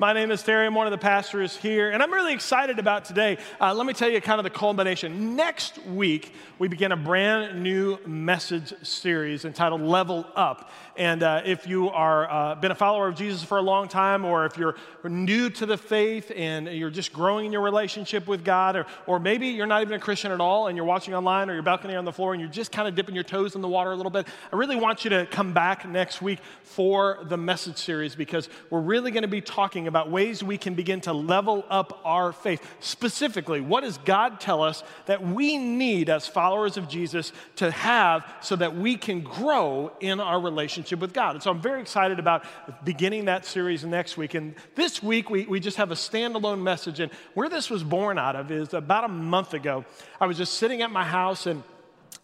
My name is Terry. I'm one of the pastors here, and I'm really excited about today. Uh, let me tell you kind of the culmination. Next week, we begin a brand new message series entitled Level Up. And uh, if you are uh, been a follower of Jesus for a long time, or if you're new to the faith and you're just growing in your relationship with God, or, or maybe you're not even a Christian at all and you're watching online or your balcony on the floor and you're just kind of dipping your toes in the water a little bit, I really want you to come back next week for the message series because we're really going to be talking about ways we can begin to level up our faith. Specifically, what does God tell us that we need as followers of Jesus to have so that we can grow in our relationship? with God. And so I'm very excited about beginning that series next week. And this week, we, we just have a standalone message. And where this was born out of is about a month ago, I was just sitting at my house and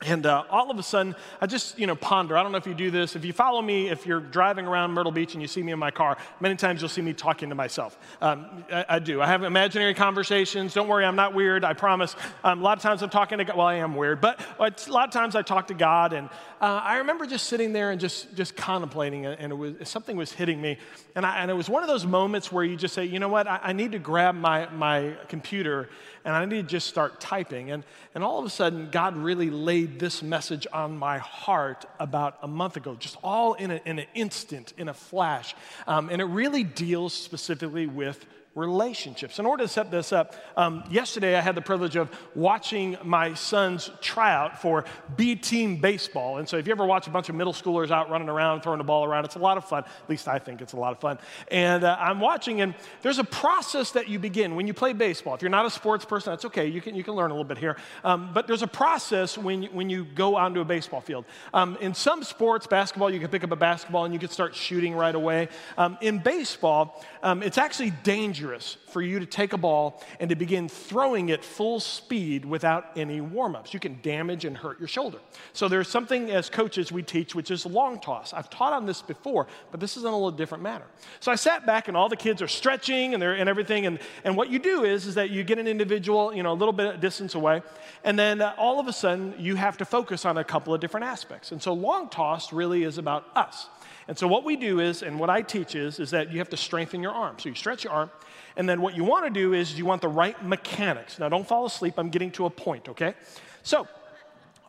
and uh, all of a sudden, I just, you know, ponder. I don't know if you do this. If you follow me, if you're driving around Myrtle Beach and you see me in my car, many times you'll see me talking to myself. Um, I, I, do. I have imaginary conversations. Don't worry, I'm not weird, I promise. Um, a lot of times I'm talking to God. Well, I am weird, but a lot of times I talk to God. And uh, I remember just sitting there and just, just contemplating, and it was, something was hitting me. And, I, and it was one of those moments where you just say, you know what, I, I need to grab my, my computer and I need to just start typing. And, and all of a sudden, God really laid this message on my heart about a month ago, just all in, a, in an instant, in a flash. Um, and it really deals specifically with relationships. In order to set this up, um, yesterday I had the privilege of watching my son's tryout for B team baseball. And so, if you ever watch a bunch of middle schoolers out running around, throwing the ball around, it's a lot of fun. At least I think it's a lot of fun. And uh, I'm watching, and there's a process that you begin when you play baseball. If you're not a sports person, that's okay. You can, you can learn a little bit here. Um, but there's a process when, when you go onto a baseball field. Um, in some sports, basketball, you can pick up a basketball and you can start shooting right away. Um, in baseball, um, it's actually dangerous dangerous for you to take a ball and to begin throwing it full speed without any warm ups. You can damage and hurt your shoulder. So there's something as coaches we teach, which is long toss. I've taught on this before, but this is in a little different manner. So I sat back and all the kids are stretching and, they're, and everything. And, and what you do is, is that you get an individual, you know, a little bit of distance away, and then uh, all of a sudden you have to focus on a couple of different aspects. And so long toss really is about us. And so what we do is, and what I teach is, is that you have to strengthen your arm. So you stretch your arm, and then what you want to do is you want the right mechanics. Now don't fall asleep, I'm getting to a point, okay? So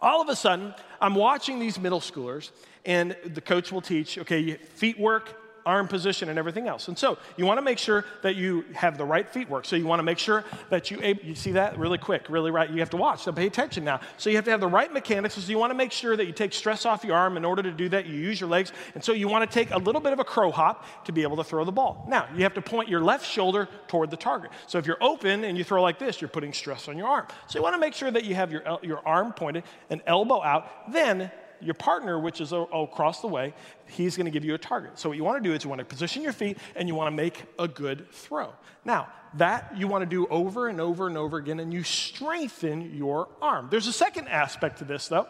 all of a sudden, I'm watching these middle schoolers, and the coach will teach, okay, feet work, arm position, and everything else. And so you want to make sure that you have the right feet work. So you want to make sure that you, you see that really quick, really right. You have to watch, so pay attention now. So you have to have the right mechanics. So you want to make sure that you take stress off your arm. In order to do that, you use your legs. And so you want to take a little bit of a crow hop to be able to throw the ball. Now, you have to point your left shoulder toward the target. So if you're open and you throw like this, you're putting stress on your arm. So you want to make sure that you have your, your arm pointed and elbow out. Then your partner, which is across the way, he's going to give you a target. So what you want to do is you want to position your feet and you want to make a good throw. Now, that you want to do over and over and over again, and you strengthen your arm. There's a second aspect to this, though.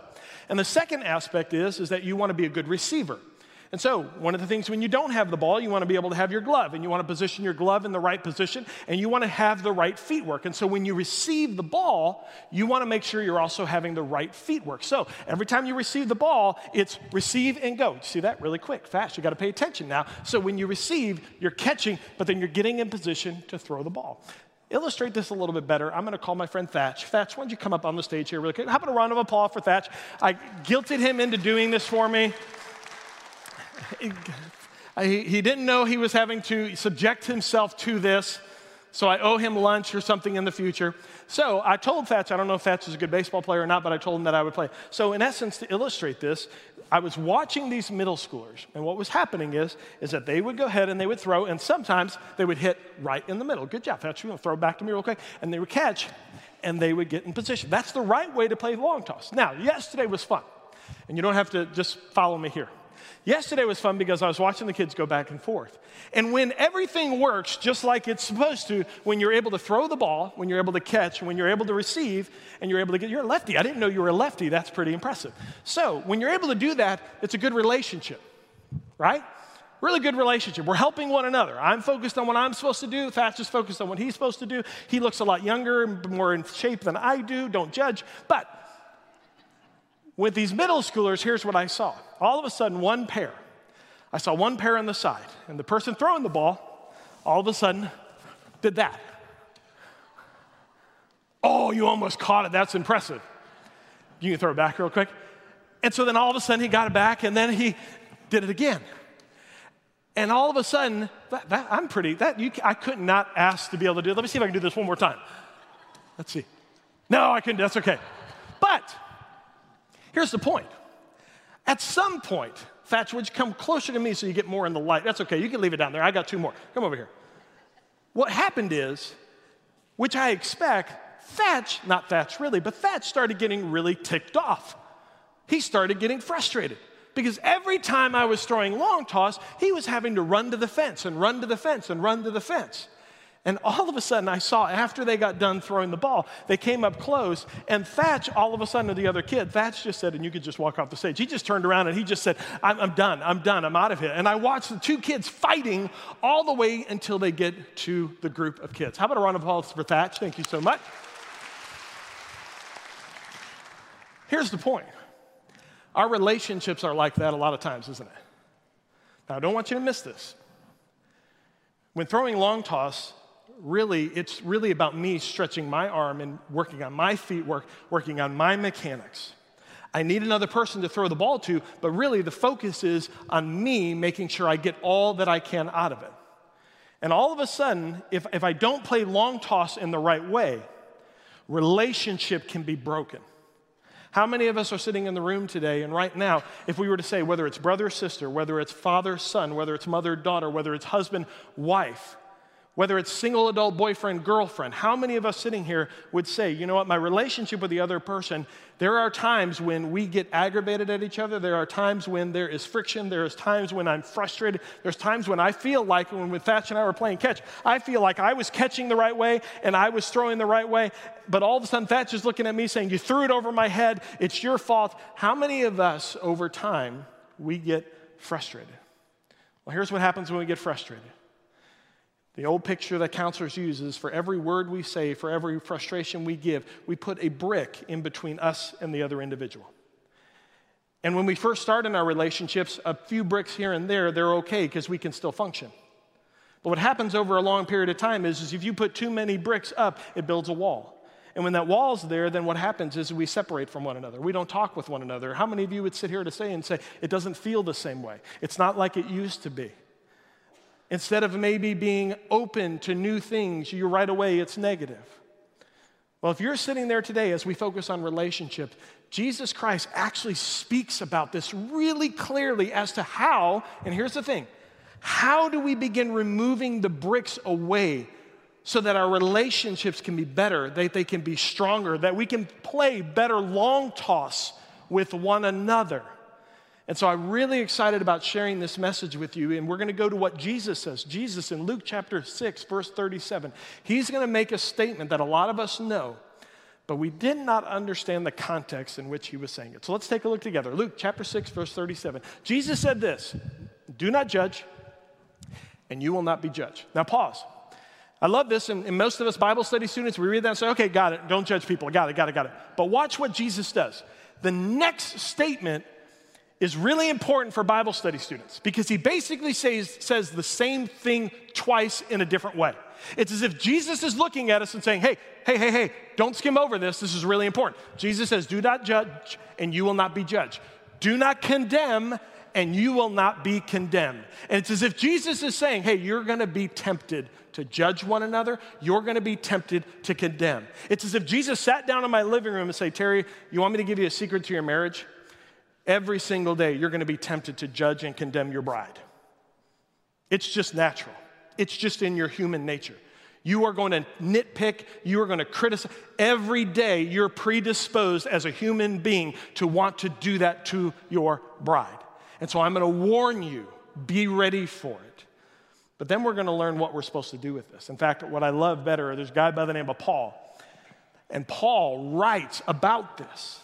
And the second aspect is, is that you want to be a good receiver. And so, one of the things when you don't have the ball, you want to be able to have your glove, and you want to position your glove in the right position, and you want to have the right feet work. And so, when you receive the ball, you want to make sure you're also having the right feet work. So, every time you receive the ball, it's receive and go. See that really quick, fast. You got to pay attention now. So, when you receive, you're catching, but then you're getting in position to throw the ball illustrate this a little bit better, I'm going to call my friend Thatch. Thatch, why don't you come up on the stage here really quick? How about a round of applause for Thatch? I guilted him into doing this for me he, didn't know he was having to subject himself to this, so I owe him lunch or something in the future. So I told Thatch, I don't know if Thatch is a good baseball player or not, but I told him that I would play. So, in essence, to illustrate this, I was watching these middle schoolers, and what was happening is, is that they would go ahead and they would throw, and sometimes they would hit right in the middle. Good job, Thatch. You want to throw back to me real quick? And they would catch, and they would get in position. That's the right way to play long toss. Now, yesterday was fun, and you don't have to just follow me here. Yesterday was fun because I was watching the kids go back and forth. And when everything works just like it's supposed to, when you're able to throw the ball, when you're able to catch, when you're able to receive, and you're able to get, you're a lefty. I didn't know you were a lefty. That's pretty impressive. So when you're able to do that, it's a good relationship, right? Really good relationship. We're helping one another. I'm focused on what I'm supposed to do. Thatch is focused on what he's supposed to do. He looks a lot younger, and more in shape than I do. Don't judge. But with these middle schoolers, here's what I saw. All of a sudden, one pair. I saw one pair on the side, and the person throwing the ball all of a sudden did that. Oh, you almost caught it. That's impressive. You can throw it back real quick. And so then all of a sudden he got it back, and then he did it again. And all of a sudden, that, that, I'm pretty, that you, I could not ask to be able to do it. Let me see if I can do this one more time. Let's see. No, I couldn't. That's okay. But Here's the point. At some point, Thatch, would you come closer to me so you get more in the light? That's okay. You can leave it down there. I got two more. Come over here. What happened is, which I expect, Thatch, not Thatch really, but Thatch started getting really ticked off. He started getting frustrated because every time I was throwing long toss, he was having to run to the fence and run to the fence and run to the fence. And all of a sudden, I saw after they got done throwing the ball, they came up close, and Thatch, all of a sudden, to the other kid, Thatch just said, and you could just walk off the stage. He just turned around and he just said, I'm, I'm done, I'm done, I'm out of here. And I watched the two kids fighting all the way until they get to the group of kids. How about a round of applause for Thatch? Thank you so much. Here's the point our relationships are like that a lot of times, isn't it? Now, I don't want you to miss this. When throwing long toss, really, it's really about me stretching my arm and working on my feet work, working on my mechanics. I need another person to throw the ball to, but really the focus is on me making sure I get all that I can out of it. And all of a sudden, if, if I don't play long toss in the right way, relationship can be broken. How many of us are sitting in the room today, and right now, if we were to say whether it's brother, sister, whether it's father, son, whether it's mother, daughter, whether it's husband, wife, whether it's single adult boyfriend, girlfriend, how many of us sitting here would say, you know what, my relationship with the other person, there are times when we get aggravated at each other. There are times when there is friction. There is times when I'm frustrated. There's times when I feel like, when, when Thatch and I were playing catch, I feel like I was catching the right way and I was throwing the right way. But all of a sudden, Thatch is looking at me saying, You threw it over my head. It's your fault. How many of us over time we get frustrated? Well, here's what happens when we get frustrated the old picture that counselors use is for every word we say, for every frustration we give, we put a brick in between us and the other individual. And when we first start in our relationships, a few bricks here and there, they're okay because we can still function. But what happens over a long period of time is, is if you put too many bricks up, it builds a wall. And when that wall's there, then what happens is we separate from one another. We don't talk with one another. How many of you would sit here to say and say, it doesn't feel the same way? It's not like it used to be. Instead of maybe being open to new things, you right away it's negative. Well, if you're sitting there today as we focus on relationships, Jesus Christ actually speaks about this really clearly as to how, and here's the thing how do we begin removing the bricks away so that our relationships can be better, that they can be stronger, that we can play better long toss with one another? And so I'm really excited about sharing this message with you. And we're going to go to what Jesus says. Jesus in Luke chapter 6, verse 37. He's going to make a statement that a lot of us know, but we did not understand the context in which he was saying it. So let's take a look together. Luke chapter 6, verse 37. Jesus said this Do not judge, and you will not be judged. Now pause. I love this, and, and most of us Bible study students, we read that and say, okay, got it. Don't judge people. Got it, got it, got it. But watch what Jesus does. The next statement is really important for Bible study students because he basically says, says the same thing twice in a different way. It's as if Jesus is looking at us and saying, Hey, hey, hey, hey, don't skim over this. This is really important. Jesus says, Do not judge, and you will not be judged. Do not condemn, and you will not be condemned. And it's as if Jesus is saying, Hey, you're gonna be tempted to judge one another. You're gonna be tempted to condemn. It's as if Jesus sat down in my living room and say, Terry, you want me to give you a secret to your marriage? Every single day you're going to be tempted to judge and condemn your bride. It's just natural, it's just in your human nature. You are going to nitpick, you are going to criticize. Every day you're predisposed as a human being to want to do that to your bride. And so I'm going to warn you be ready for it. But then we're going to learn what we're supposed to do with this. In fact, what I love better, there's a guy by the name of Paul. And Paul writes about this.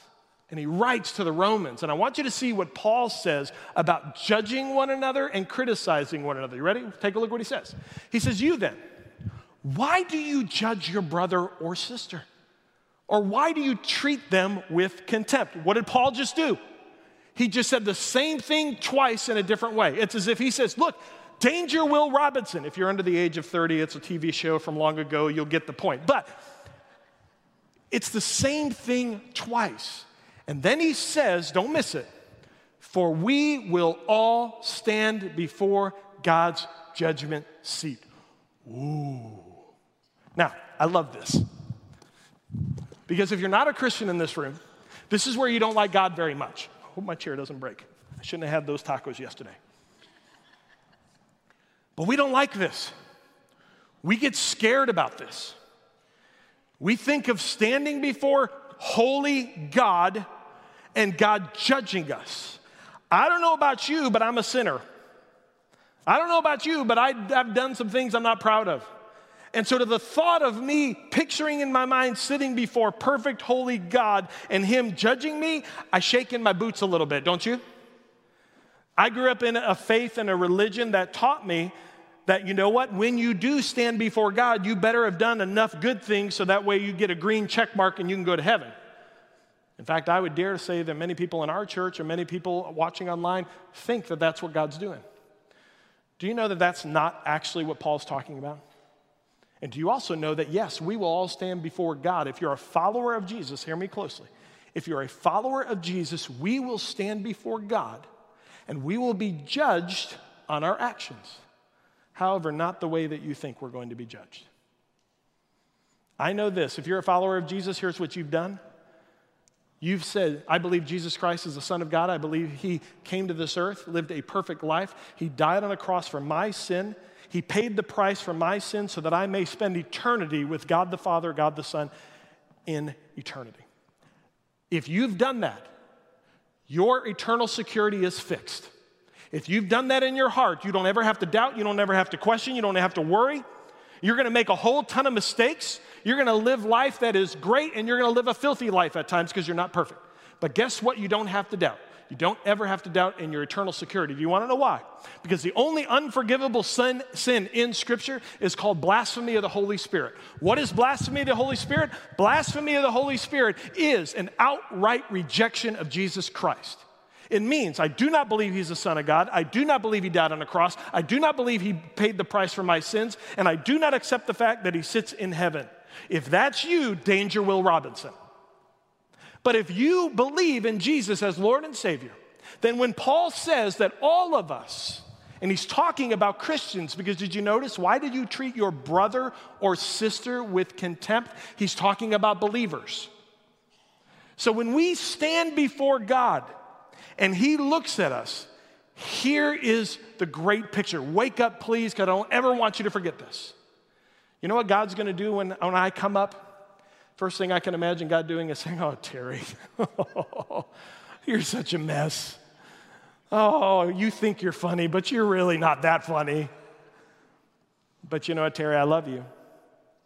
And he writes to the Romans. And I want you to see what Paul says about judging one another and criticizing one another. You ready? Take a look what he says. He says, You then, why do you judge your brother or sister? Or why do you treat them with contempt? What did Paul just do? He just said the same thing twice in a different way. It's as if he says, Look, Danger Will Robinson. If you're under the age of 30, it's a TV show from long ago, you'll get the point. But it's the same thing twice. And then he says, Don't miss it, for we will all stand before God's judgment seat. Ooh. Now, I love this. Because if you're not a Christian in this room, this is where you don't like God very much. I hope my chair doesn't break. I shouldn't have had those tacos yesterday. But we don't like this. We get scared about this. We think of standing before holy God and God judging us. I don't know about you, but I'm a sinner. I don't know about you, but I, have done some things I'm not proud of. And so, to the thought of me picturing in my mind sitting before perfect, holy God and Him judging me, I shake in my boots a little bit, don't you? I grew up in a faith and a religion that taught me that, you know what, when you do stand before God, you better have done enough good things so that way you get a green check mark and you can go to heaven. In fact, I would dare to say that many people in our church or many people watching online think that that's what God's doing. Do you know that that's not actually what Paul's talking about? And do you also know that, yes, we will all stand before God? If you're a follower of Jesus, hear me closely. If you're a follower of Jesus, we will stand before God and we will be judged on our actions. However, not the way that you think we're going to be judged. I know this if you're a follower of Jesus, here's what you've done. You've said, I believe Jesus Christ is the Son of God. I believe He came to this earth, lived a perfect life. He died on a cross for my sin. He paid the price for my sin so that I may spend eternity with God the Father, God the Son in eternity. If you've done that, your eternal security is fixed. If you've done that in your heart, you don't ever have to doubt, you don't ever have to question, you don't have to worry. You're gonna make a whole ton of mistakes. You're gonna live life that is great, and you're gonna live a filthy life at times because you're not perfect. But guess what? You don't have to doubt. You don't ever have to doubt in your eternal security. Do you want to know why? Because the only unforgivable sin, sin in Scripture is called blasphemy of the Holy Spirit. What is blasphemy of the Holy Spirit? Blasphemy of the Holy Spirit is an outright rejection of Jesus Christ. It means I do not believe he's the Son of God. I do not believe he died on the cross. I do not believe he paid the price for my sins. And I do not accept the fact that he sits in heaven. If that's you, danger Will Robinson. But if you believe in Jesus as Lord and Savior, then when Paul says that all of us, and he's talking about Christians because did you notice why did you treat your brother or sister with contempt? He's talking about believers. So when we stand before God and he looks at us, here is the great picture. Wake up, please, because I don't ever want you to forget this. You know what God's going to do when, when I come up? First thing I can imagine God doing is saying, Oh, Terry, you're such a mess. Oh, you think you're funny, but you're really not that funny. But you know what, Terry, I love you.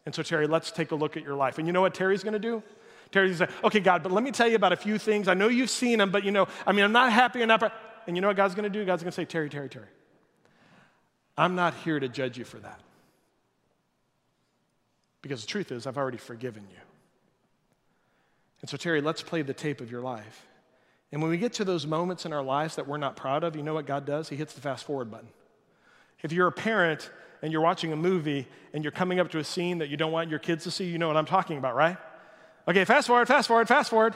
And so, Terry, let's take a look at your life. And you know what Terry's gonna do? Terry's gonna say, Okay, God, but let me tell you about a few things. I know you've seen them, but you know, I mean, I'm not happy enough. And you know what God's gonna do? God's gonna say, Terry, Terry, Terry, I'm not here to judge you for that. Because the truth is, I've already forgiven you. And so, Terry, let's play the tape of your life. And when we get to those moments in our lives that we're not proud of, you know what God does? He hits the fast forward button. If you're a parent and you're watching a movie and you're coming up to a scene that you don't want your kids to see, you know what I'm talking about, right? Okay, fast forward, fast forward, fast forward.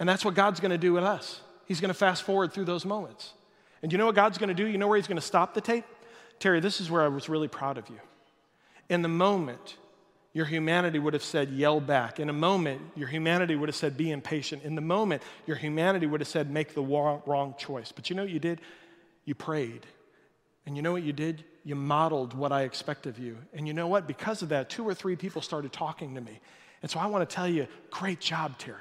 And that's what God's gonna do with us. He's gonna fast forward through those moments. And you know what God's gonna do? You know where He's gonna stop the tape? Terry, this is where I was really proud of you. In the moment, your humanity would have said, yell back. In a moment, your humanity would have said, be impatient. In the moment, your humanity would have said, make the wrong choice. But you know what you did? You prayed. And you know what you did? You modeled what I expect of you. And you know what? Because of that, two or three people started talking to me. And so I want to tell you, great job, Terry.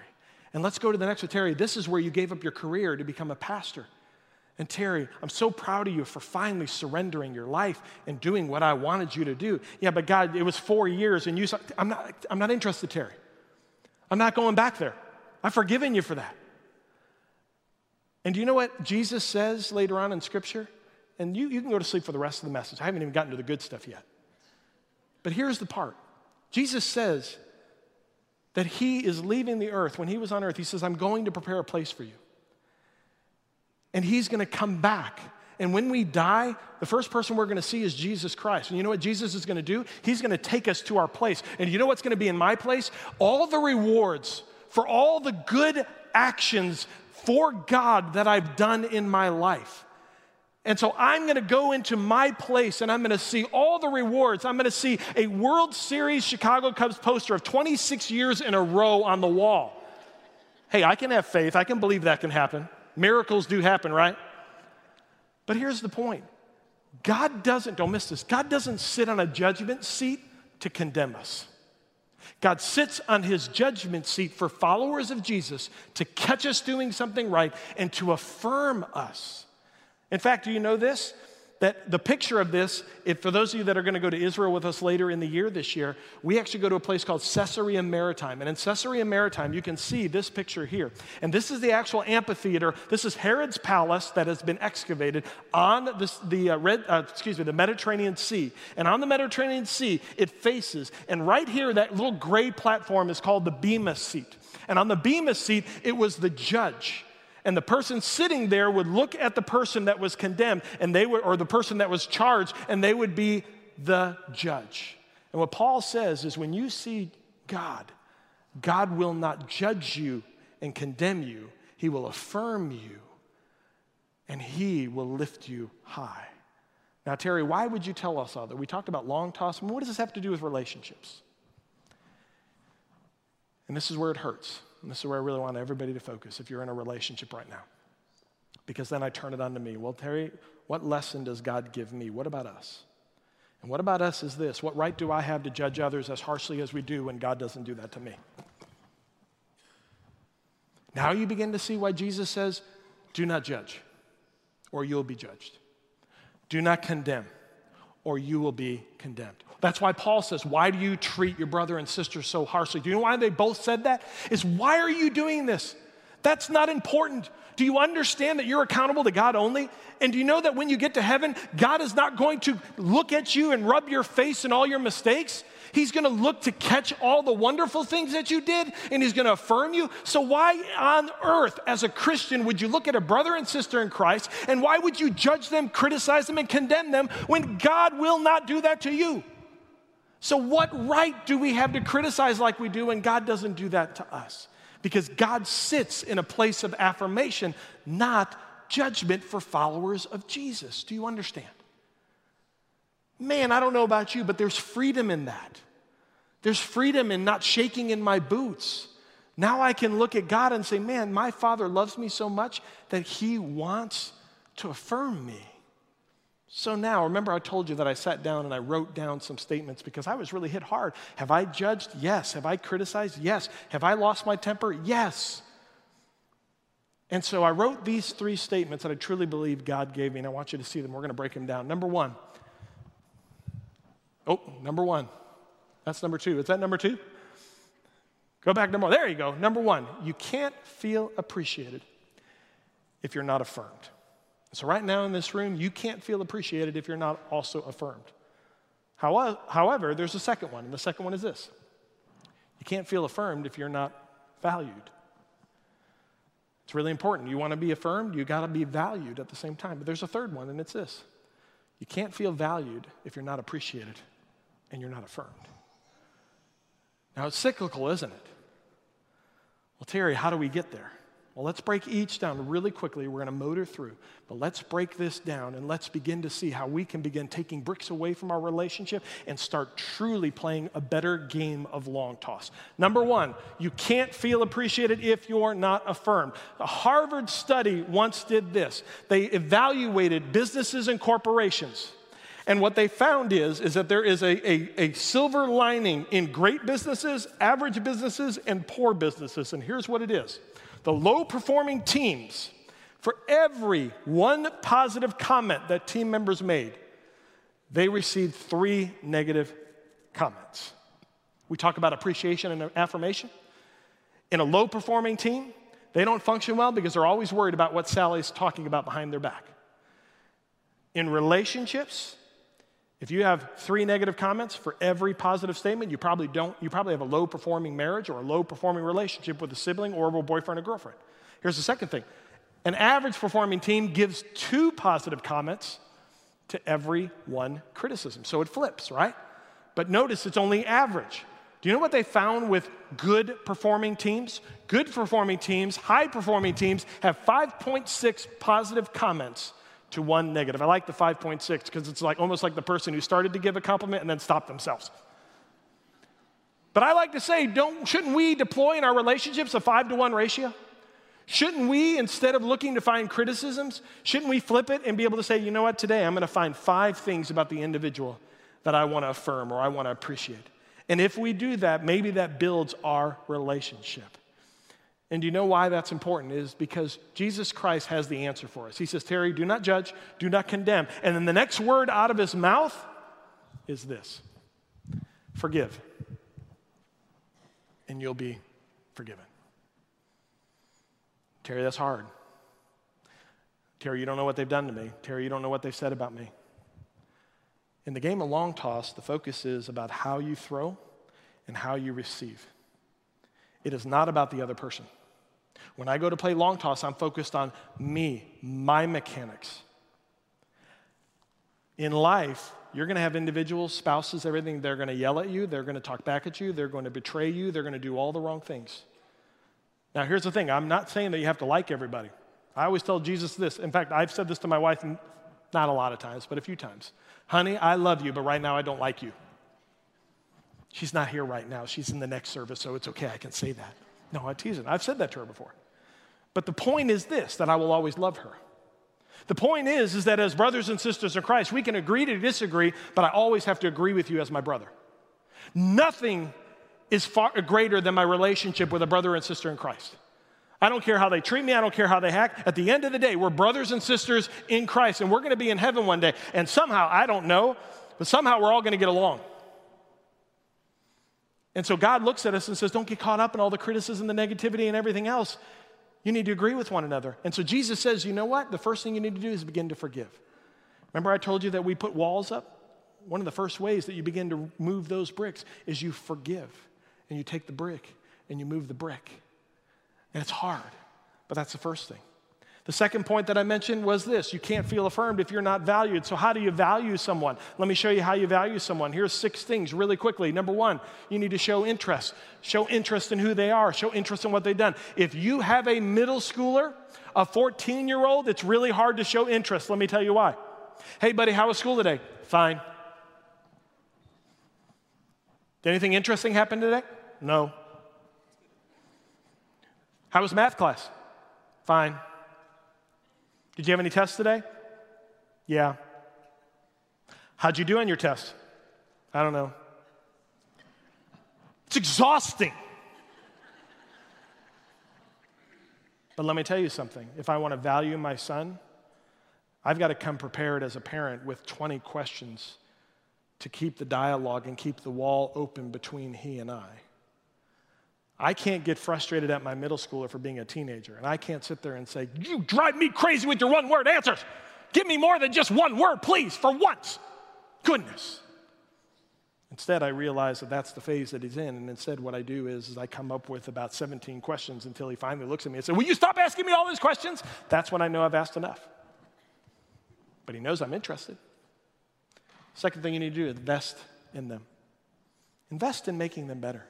And let's go to the next one, Terry. This is where you gave up your career to become a pastor. And Terry, I'm so proud of you for finally surrendering your life and doing what I wanted you to do. Yeah, but God, it was four years and you I'm not, I'm not interested, Terry. I'm not going back there. I've forgiven you for that. And do you know what Jesus says later on in Scripture? And you, you can go to sleep for the rest of the message. I haven't even gotten to the good stuff yet. But here's the part Jesus says that he is leaving the earth. When he was on earth, he says, I'm going to prepare a place for you and he's going to come back. And when we die, the first person we're going to see is Jesus Christ. And you know what Jesus is going to do? He's going to take us to our place. And you know what's going to be in my place? All the rewards for all the good actions for God that I've done in my life. And so I'm going to go into my place and I'm going to see all the rewards. I'm going to see a World Series Chicago Cubs poster of 26 years in a row on the wall. Hey, I can have faith. I can believe that can happen. Miracles do happen, right? But here's the point God doesn't, don't miss this, God doesn't sit on a judgment seat to condemn us. God sits on his judgment seat for followers of Jesus to catch us doing something right and to affirm us. In fact, do you know this? that the picture of this, if for those of you that are going to go to Israel with us later in the year this year, we actually go to a place called Caesarea Maritima. And in Caesarea Maritima, you can see this picture here. And this is the actual amphitheater. This is Herod's palace that has been excavated on this, the uh, red, uh, excuse me, the Mediterranean Sea. And on the Mediterranean Sea, it faces. And right here, that little gray platform is called the Bema seat. And on the Bema seat, it was the judge and the person sitting there would look at the person that was condemned and they would or the person that was charged and they would be the judge. And what paul says is when you see god god will not judge you and condemn you. He will affirm you and he will lift you high. Now terry why would you tell us all that? We talked about long toss. What does this have to do with relationships? And this is where it hurts and this is where I really want everybody to focus if you're in a relationship right now. Because then I turn it on to me. Well, Terry, what lesson does God give me? What about us? And what about us is this what right do I have to judge others as harshly as we do when God doesn't do that to me? Now you begin to see why Jesus says, do not judge, or you'll be judged. Do not condemn, or you will be condemned. That's why Paul says, Why do you treat your brother and sister so harshly? Do you know why they both said that? Is why are you doing this? That's not important. Do you understand that you're accountable to God only? And do you know that when you get to heaven, God is not going to look at you and rub your face in all your mistakes? He's going to look to catch all the wonderful things that you did and he's going to affirm you. So, why on earth, as a Christian, would you look at a brother and sister in Christ and why would you judge them, criticize them, and condemn them when God will not do that to you? So, what right do we have to criticize like we do when God doesn't do that to us? Because God sits in a place of affirmation, not judgment for followers of Jesus. Do you understand? Man, I don't know about you, but there's freedom in that. There's freedom in not shaking in my boots. Now I can look at God and say, man, my Father loves me so much that He wants to affirm me. So now, remember, I told you that I sat down and I wrote down some statements because I was really hit hard. Have I judged? Yes. Have I criticized? Yes. Have I lost my temper? Yes. And so I wrote these three statements that I truly believe God gave me, and I want you to see them. We're going to break them down. Number one. Oh, number one. That's number two. Is that number two? Go back number one. There you go. Number one. You can't feel appreciated if you're not affirmed. So, right now in this room, you can't feel appreciated if you're not also affirmed. However, there's a second one, and the second one is this you can't feel affirmed if you're not valued. It's really important. You want to be affirmed, you got to be valued at the same time. But there's a third one, and it's this you can't feel valued if you're not appreciated and you're not affirmed. Now, it's cyclical, isn't it? Well, Terry, how do we get there? Well, let's break each down really quickly. We're going to motor through, but let's break this down and let's begin to see how we can begin taking bricks away from our relationship and start truly playing a better game of long toss. Number one, you can't feel appreciated if you're not affirmed. A Harvard study once did this they evaluated businesses and corporations. And what they found is, is that there is a, a, a, silver lining in great businesses, average businesses, and poor businesses. And here's what it is the low performing teams For every one positive comment that team members made, they received three negative comments. We talk about appreciation and affirmation. In a low performing team, they don't function well because they're always worried about what Sally's talking about behind their back. In relationships, if you have three negative comments for every positive statement, you probably don't, you probably have a low performing marriage or a low performing relationship with a sibling or a boyfriend or girlfriend. Here's the second thing an average performing team gives two positive comments to every one criticism. So it flips, right? But notice it's only average. Do you know what they found with good performing teams? Good performing teams, high performing teams have 5.6 positive comments to one negative. I like the 5.6 because it's like almost like the person who started to give a compliment and then stopped themselves. But I like to say, don't, shouldn't we deploy in our relationships a five to one ratio? Shouldn't we, instead of looking to find criticisms, shouldn't we flip it and be able to say, you know what, today I'm going to find five things about the individual that I want to affirm or I want to appreciate? And if we do that, maybe that builds our relationship. And do you know why that's important? Is because Jesus Christ has the answer for us. He says, Terry, do not judge, do not condemn. And then the next word out of his mouth is this forgive, and you'll be forgiven. Terry, that's hard. Terry, you don't know what they've done to me. Terry, you don't know what they've said about me. In the game of long toss, the focus is about how you throw and how you receive. It is not about the other person. When I go to play long toss, I'm focused on me, my mechanics. In life, you're going to have individuals, spouses, everything. They're going to yell at you. They're going to talk back at you. They're going to betray you. They're going to do all the wrong things. Now, here's the thing I'm not saying that you have to like everybody. I always tell Jesus this. In fact, I've said this to my wife not a lot of times, but a few times. Honey, I love you, but right now I don't like you. She's not here right now. She's in the next service, so it's okay. I can say that. No, I tease it. I've said that to her before. But the point is this that I will always love her. The point is, is that as brothers and sisters in Christ, we can agree to disagree, but I always have to agree with you as my brother. Nothing is far greater than my relationship with a brother and sister in Christ. I don't care how they treat me, I don't care how they act. At the end of the day, we're brothers and sisters in Christ, and we're gonna be in heaven one day. And somehow, I don't know, but somehow we're all gonna get along. And so God looks at us and says, Don't get caught up in all the criticism, the negativity, and everything else. You need to agree with one another. And so Jesus says, You know what? The first thing you need to do is begin to forgive. Remember, I told you that we put walls up? One of the first ways that you begin to move those bricks is you forgive and you take the brick and you move the brick. And it's hard, but that's the first thing. The second point that I mentioned was this you can't feel affirmed if you're not valued. So, how do you value someone? Let me show you how you value someone. Here's six things really quickly. Number one, you need to show interest. Show interest in who they are, show interest in what they've done. If you have a middle schooler, a 14 year old, it's really hard to show interest. Let me tell you why. Hey, buddy, how was school today? Fine. Did anything interesting happen today? No. How was math class? Fine. Did you have any tests today? Yeah. How'd you do on your test? I don't know. It's exhausting. But let me tell you something. If I want to value my son, I've got to come prepared as a parent with 20 questions to keep the dialogue and keep the wall open between he and I. I can't get frustrated at my middle schooler for being a teenager, and I can't sit there and say, You drive me crazy with your one word answers. Give me more than just one word, please, for once. Goodness. Instead, I realize that that's the phase that he's in, and instead, what I do is, is I come up with about 17 questions until he finally looks at me and says, Will you stop asking me all these questions? That's when I know I've asked enough. But he knows I'm interested. Second thing you need to do is invest in them, invest in making them better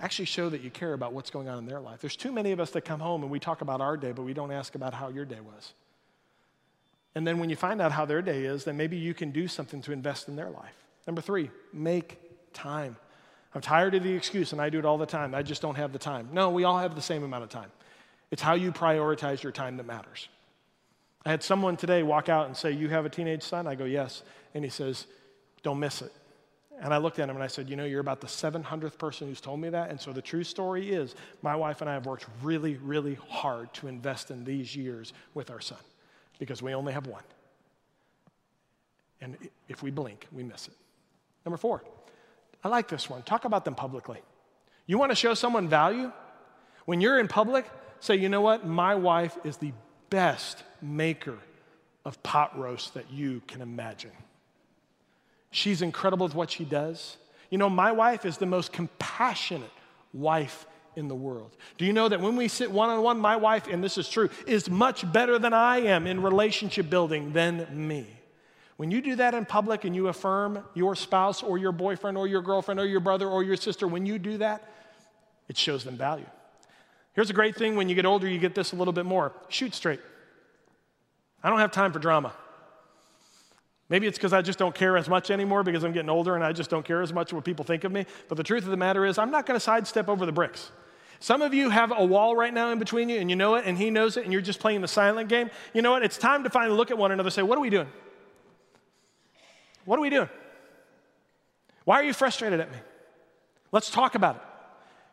actually show that you care about what's going on in their life. There's too many of us that come home and we talk about our day, but we don't ask about how your day was. And then when you find out how their day is, then maybe you can do something to invest in their life. Number three, make time. I'm tired of the excuse, and I do it all the time. I just don't have the time. No, we all have the same amount of time. It's how you prioritize your time that matters. I had someone today walk out and say, You have a teenage son? I go, Yes. And he says, Don't miss it. And I looked at him and I said, You know, you're about the 700th person who's told me that. And so the true story is my wife and I have worked really, really hard to invest in these years with our son because we only have one. And if we blink, we miss it. Number four, I like this one. Talk about them publicly. You want to show someone value? When you're in public, say, you know what? My wife is the best maker of pot roast that you can imagine. She's incredible with what she does. You know, my wife is the most compassionate wife in the world. Do you know that when we sit one on one, my wife, and this is true, is much better than I am in relationship building than me? When you do that in public and you affirm your spouse or your boyfriend or your girlfriend or your brother or your sister, when you do that, it shows them value. Here's a great thing when you get older, you get this a little bit more shoot straight. I don't have time for drama. Maybe it's because I just don't care as much anymore because I'm getting older and I just don't care as much what people think of me. But the truth of the matter is, I'm not going to sidestep over the bricks. Some of you have a wall right now in between you and you know it and he knows it and you're just playing the silent game. You know what? It's time to finally look at one another and say, What are we doing? What are we doing? Why are you frustrated at me? Let's talk about it.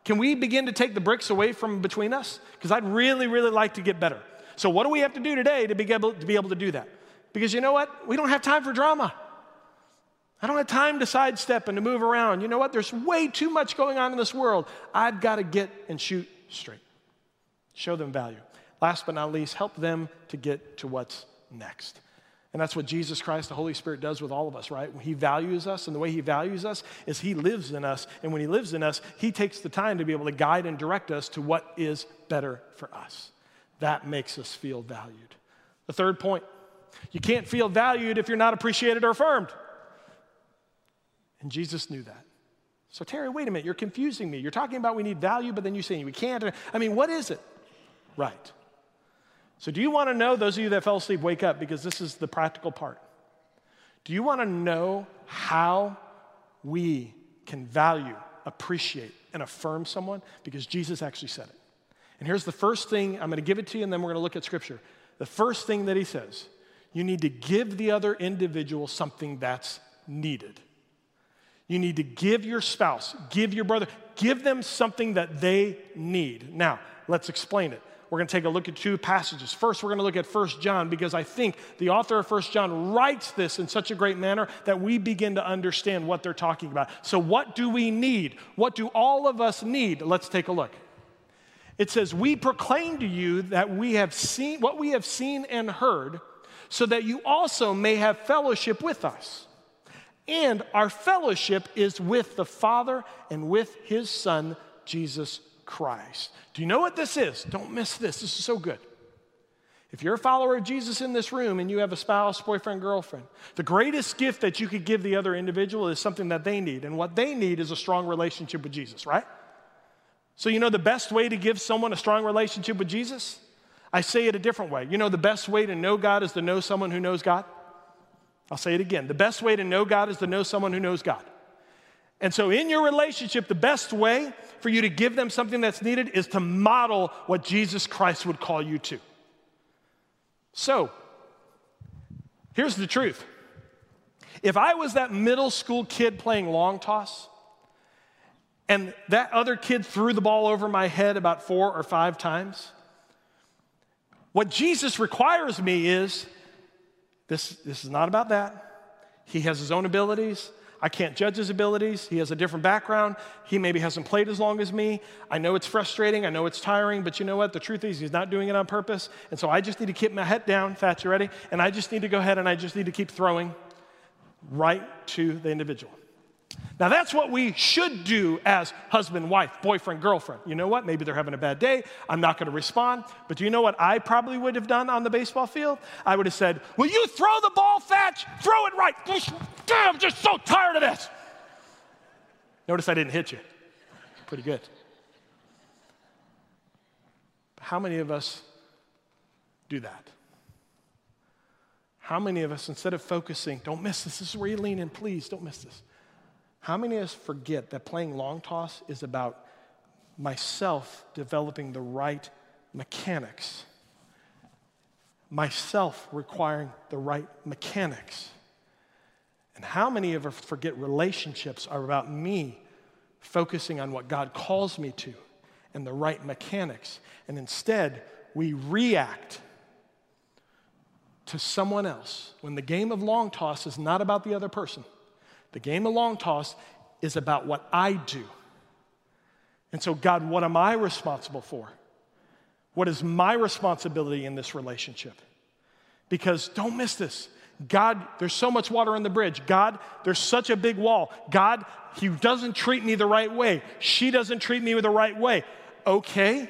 Can we begin to take the bricks away from between us? Because I'd really, really like to get better. So, what do we have to do today to be able to, be able to do that? Because you know what? We don't have time for drama. I don't have time to sidestep and to move around. You know what? There's way too much going on in this world. I've got to get and shoot straight. Show them value. Last but not least, help them to get to what's next. And that's what Jesus Christ, the Holy Spirit, does with all of us, right? He values us, and the way He values us is He lives in us. And when He lives in us, He takes the time to be able to guide and direct us to what is better for us. That makes us feel valued. The third point you can't feel valued if you're not appreciated or affirmed. And Jesus knew that. So, Terry, wait a minute, you're confusing me. You're talking about we need value, but then you're saying we can't. I mean, what is it? Right. So, do you want to know, those of you that fell asleep, wake up because this is the practical part. Do you want to know how we can value, appreciate, and affirm someone? Because Jesus actually said it. And here's the first thing I'm going to give it to you, and then we're going to look at scripture. The first thing that he says you need to give the other individual something that's needed. You need to give your spouse, give your brother, give them something that they need. Now, let's explain it. We're going to take a look at two passages. First, we're going to look at First John because I think the author of First John writes this in such a great manner that we begin to understand what they're talking about. So, what do we need? What do all of us need? Let's take a look. It says, We proclaim to you that we have seen what we have seen and heard, so that you also may have fellowship with us. And our fellowship is with the Father and with his Son, Jesus Christ. Do you know what this is? Don't miss this. This is so good. If you're a follower of Jesus in this room and you have a spouse, boyfriend, girlfriend, the greatest gift that you could give the other individual is something that they need. And what they need is a strong relationship with Jesus, right? So, you know the best way to give someone a strong relationship with Jesus? I say it a different way. You know the best way to know God is to know someone who knows God? I'll say it again. The best way to know God is to know someone who knows God. And so, in your relationship, the best way for you to give them something that's needed is to model what Jesus Christ would call you to. So, here's the truth if I was that middle school kid playing long toss, and that other kid threw the ball over my head about four or five times. What Jesus requires me is this, this is not about that. He has his own abilities. I can't judge his abilities. He has a different background. He maybe hasn't played as long as me. I know it's frustrating. I know it's tiring, but you know what? The truth is, he's not doing it on purpose. And so I just need to keep my head down. You ready? And I just need to go ahead and I just need to keep throwing right to the individual. Now, that's what we should do as husband, wife, boyfriend, girlfriend. You know what? Maybe they're having a bad day. I'm not going to respond. But do you know what I probably would have done on the baseball field? I would have said, Will you throw the ball, Thatch? Throw it right. Damn, I'm just so tired of this. Notice I didn't hit you. Pretty good. How many of us do that? How many of us, instead of focusing, don't miss this, this is where you lean in, please, don't miss this. How many of us forget that playing long toss is about myself developing the right mechanics? Myself requiring the right mechanics. And how many of us forget relationships are about me focusing on what God calls me to and the right mechanics, and instead we react to someone else when the game of long toss is not about the other person. The game of long toss is about what I do. And so, God, what am I responsible for? What is my responsibility in this relationship? Because don't miss this. God, there's so much water on the bridge. God, there's such a big wall. God, He doesn't treat me the right way. She doesn't treat me the right way. Okay,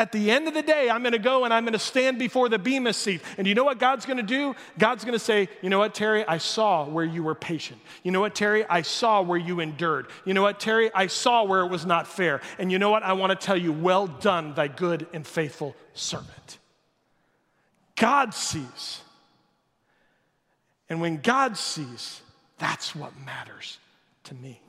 at the end of the day, I'm going to go and I'm going to stand before the Bema seat. And you know what God's going to do? God's going to say, You know what, Terry? I saw where you were patient. You know what, Terry? I saw where you endured. You know what, Terry? I saw where it was not fair. And you know what? I want to tell you, Well done, thy good and faithful servant. God sees. And when God sees, that's what matters to me.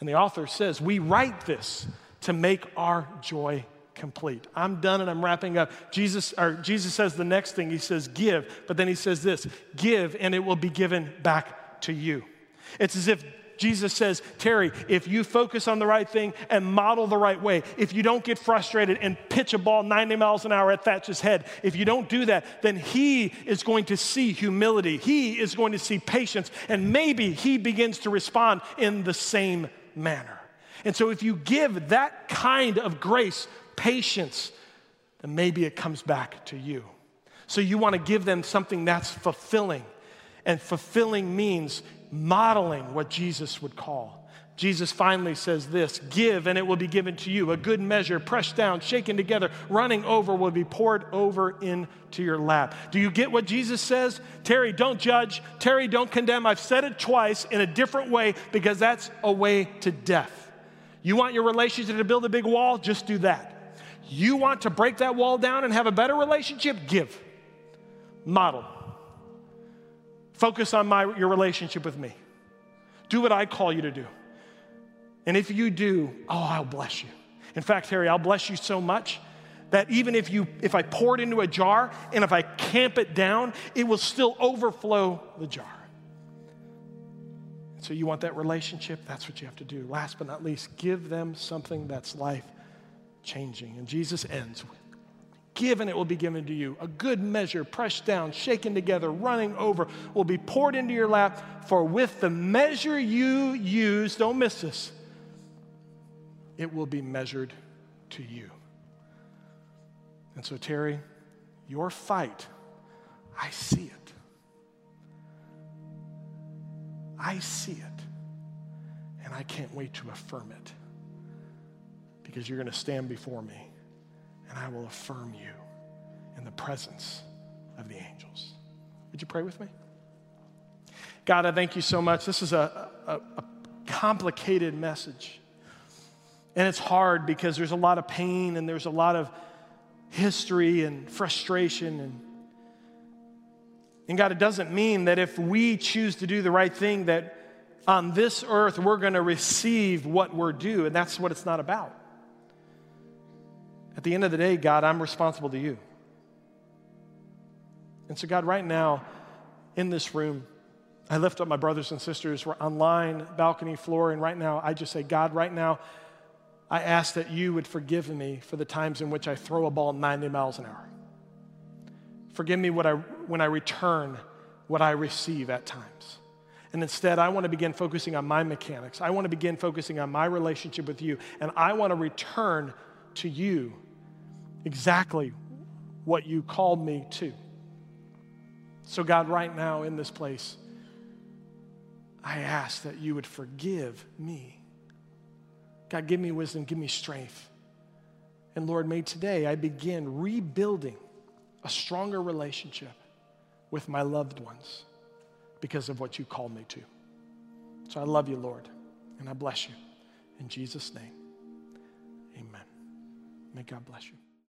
And the author says, We write this to make our joy complete. I'm done and I'm wrapping up. Jesus, or Jesus says the next thing, he says, give, but then he says this give and it will be given back to you. It's as if Jesus says, Terry, if you focus on the right thing and model the right way, if you don't get frustrated and pitch a ball 90 miles an hour at Thatcher's head, if you don't do that, then he is going to see humility. He is going to see patience, and maybe he begins to respond in the same manner. And so, if you give that kind of grace patience, then maybe it comes back to you. So you want to give them something that's fulfilling. And fulfilling means modeling what Jesus would call. Jesus finally says this Give, and it will be given to you. A good measure, pressed down, shaken together, running over, will be poured over into your lap. Do you get what Jesus says? Terry, don't judge. Terry, don't condemn. I've said it twice in a different way because that's a way to death. You want your relationship to build a big wall? Just do that. You want to break that wall down and have a better relationship? Give. Model. Focus on my, your relationship with me. Do what I call you to do. And if you do, oh, I'll bless you. In fact, Harry, I'll bless you so much that even if you if I pour it into a jar and if I camp it down, it will still overflow the jar. So you want that relationship? That's what you have to do. Last but not least, give them something that's life changing. And Jesus ends with Give and it will be given to you. A good measure, pressed down, shaken together, running over, will be poured into your lap. For with the measure you use, don't miss this, it will be measured to you. And so, Terry, your fight, I see it. I see it. And I can't wait to affirm it because you're going to stand before me and I will affirm you in the presence of the angels. Would you pray with me? God, I thank you so much. This is a, a, a complicated message. And it's hard because there's a lot of pain and there's a lot of history and frustration and and God, it doesn't mean that if we choose to do the right thing, that on this earth we're going to receive what we're due. And that's what it's not about. At the end of the day, God, I'm responsible to you. And so, God, right now, in this room, I lift up my brothers and sisters We're online, balcony, floor, and right now, I just say, God, right now, I ask that you would forgive me for the times in which I throw a ball 90 miles an hour. Forgive me what I, when I return what I receive at times. And instead, I want to begin focusing on my mechanics. I want to begin focusing on my relationship with you. And I want to return to you exactly what you called me to. So, God, right now in this place, I ask that you would forgive me. God, give me wisdom, give me strength. And Lord, may today I begin rebuilding a stronger relationship with my loved ones because of what you called me to. So I love you, Lord, and I bless you. In Jesus' name. May God bless you.